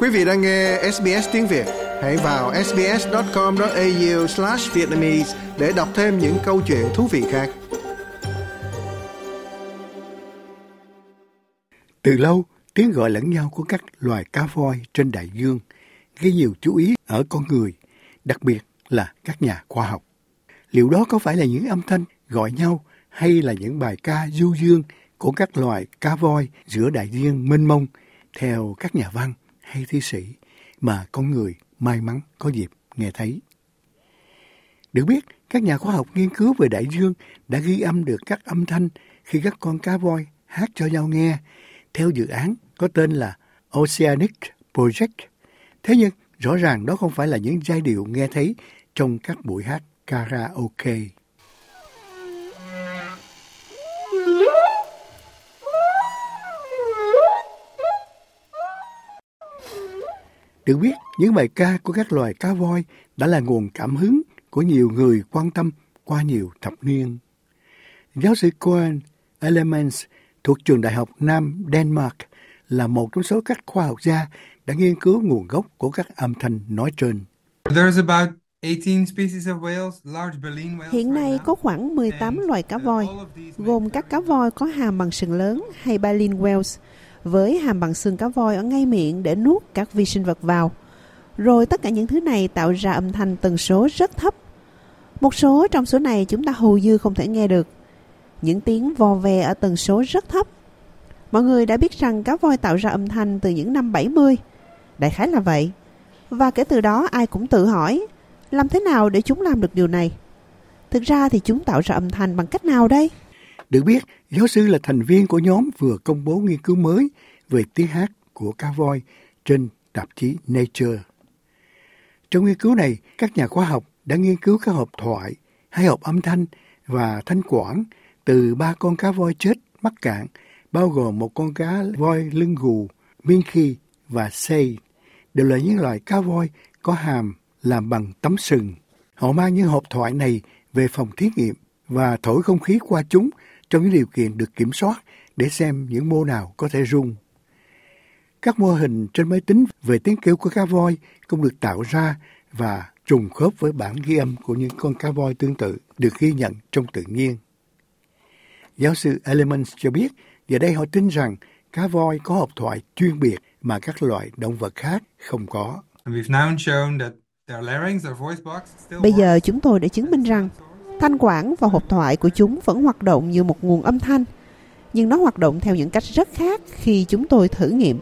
Quý vị đang nghe SBS tiếng Việt, hãy vào sbs.com.au/vietnamese để đọc thêm những câu chuyện thú vị khác. Từ lâu, tiếng gọi lẫn nhau của các loài cá voi trên đại dương gây nhiều chú ý ở con người, đặc biệt là các nhà khoa học. Liệu đó có phải là những âm thanh gọi nhau hay là những bài ca du dương của các loài cá voi giữa đại dương mênh mông theo các nhà văn hay thi sĩ mà con người may mắn có dịp nghe thấy. Được biết, các nhà khoa học nghiên cứu về đại dương đã ghi âm được các âm thanh khi các con cá voi hát cho nhau nghe theo dự án có tên là Oceanic Project. Thế nhưng, rõ ràng đó không phải là những giai điệu nghe thấy trong các buổi hát karaoke. Được biết, những bài ca của các loài cá voi đã là nguồn cảm hứng của nhiều người quan tâm qua nhiều thập niên. Giáo sư Cohen Elements thuộc trường đại học Nam Denmark là một trong số các khoa học gia đã nghiên cứu nguồn gốc của các âm thanh nói trên. Hiện nay có khoảng 18 loài cá voi, gồm các cá voi có hàm bằng sừng lớn hay baleen whales, với hàm bằng xương cá voi ở ngay miệng để nuốt các vi sinh vật vào. Rồi tất cả những thứ này tạo ra âm thanh tần số rất thấp. Một số trong số này chúng ta hầu như không thể nghe được. Những tiếng vò ve ở tần số rất thấp. Mọi người đã biết rằng cá voi tạo ra âm thanh từ những năm 70. Đại khái là vậy. Và kể từ đó ai cũng tự hỏi, làm thế nào để chúng làm được điều này? Thực ra thì chúng tạo ra âm thanh bằng cách nào đây? Được biết, giáo sư là thành viên của nhóm vừa công bố nghiên cứu mới về tiếng hát của cá voi trên tạp chí Nature. Trong nghiên cứu này, các nhà khoa học đã nghiên cứu các hộp thoại, hai hộp âm thanh và thanh quản từ ba con cá voi chết mắc cạn, bao gồm một con cá voi lưng gù, Minky và xây, đều là những loại cá voi có hàm làm bằng tấm sừng. Họ mang những hộp thoại này về phòng thí nghiệm và thổi không khí qua chúng trong những điều kiện được kiểm soát để xem những mô nào có thể rung. Các mô hình trên máy tính về tiếng kêu của cá voi cũng được tạo ra và trùng khớp với bản ghi âm của những con cá voi tương tự được ghi nhận trong tự nhiên. Giáo sư Elements cho biết, giờ đây họ tin rằng cá voi có hộp thoại chuyên biệt mà các loại động vật khác không có. Bây giờ chúng tôi đã chứng minh rằng thanh quản và hộp thoại của chúng vẫn hoạt động như một nguồn âm thanh, nhưng nó hoạt động theo những cách rất khác khi chúng tôi thử nghiệm.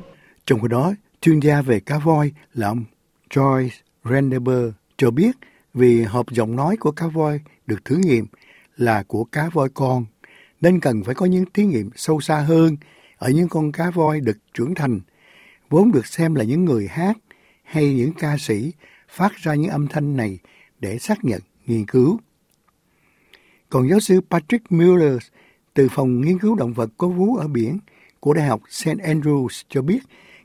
Trong khi đó, chuyên gia về cá voi là ông Joyce Rendeber cho biết vì hộp giọng nói của cá voi được thử nghiệm là của cá voi con, nên cần phải có những thí nghiệm sâu xa hơn ở những con cá voi được trưởng thành, vốn được xem là những người hát hay những ca sĩ phát ra những âm thanh này để xác nhận nghiên cứu. Còn giáo sư Patrick Mueller từ phòng nghiên cứu động vật có vú ở biển của Đại học St. Andrews cho biết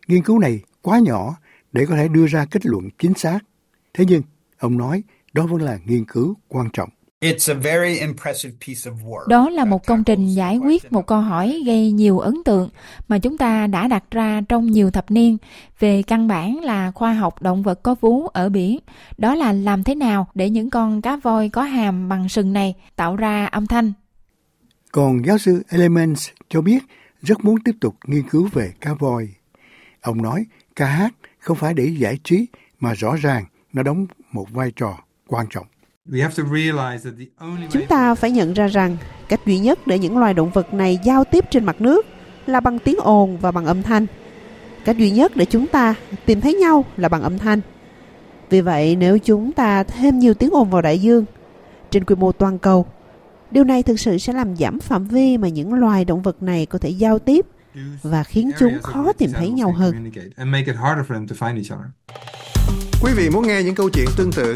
nghiên cứu này quá nhỏ để có thể đưa ra kết luận chính xác. Thế nhưng, ông nói đó vẫn là nghiên cứu quan trọng. Đó là một công trình giải quyết một câu hỏi gây nhiều ấn tượng mà chúng ta đã đặt ra trong nhiều thập niên về căn bản là khoa học động vật có vú ở biển. Đó là làm thế nào để những con cá voi có hàm bằng sừng này tạo ra âm thanh. Còn giáo sư Elements cho biết rất muốn tiếp tục nghiên cứu về cá voi. Ông nói ca hát không phải để giải trí mà rõ ràng nó đóng một vai trò quan trọng. Chúng ta phải nhận ra rằng cách duy nhất để những loài động vật này giao tiếp trên mặt nước là bằng tiếng ồn và bằng âm thanh. Cách duy nhất để chúng ta tìm thấy nhau là bằng âm thanh. Vì vậy, nếu chúng ta thêm nhiều tiếng ồn vào đại dương trên quy mô toàn cầu, điều này thực sự sẽ làm giảm phạm vi mà những loài động vật này có thể giao tiếp và khiến chúng khó tìm thấy nhau hơn. Quý vị muốn nghe những câu chuyện tương tự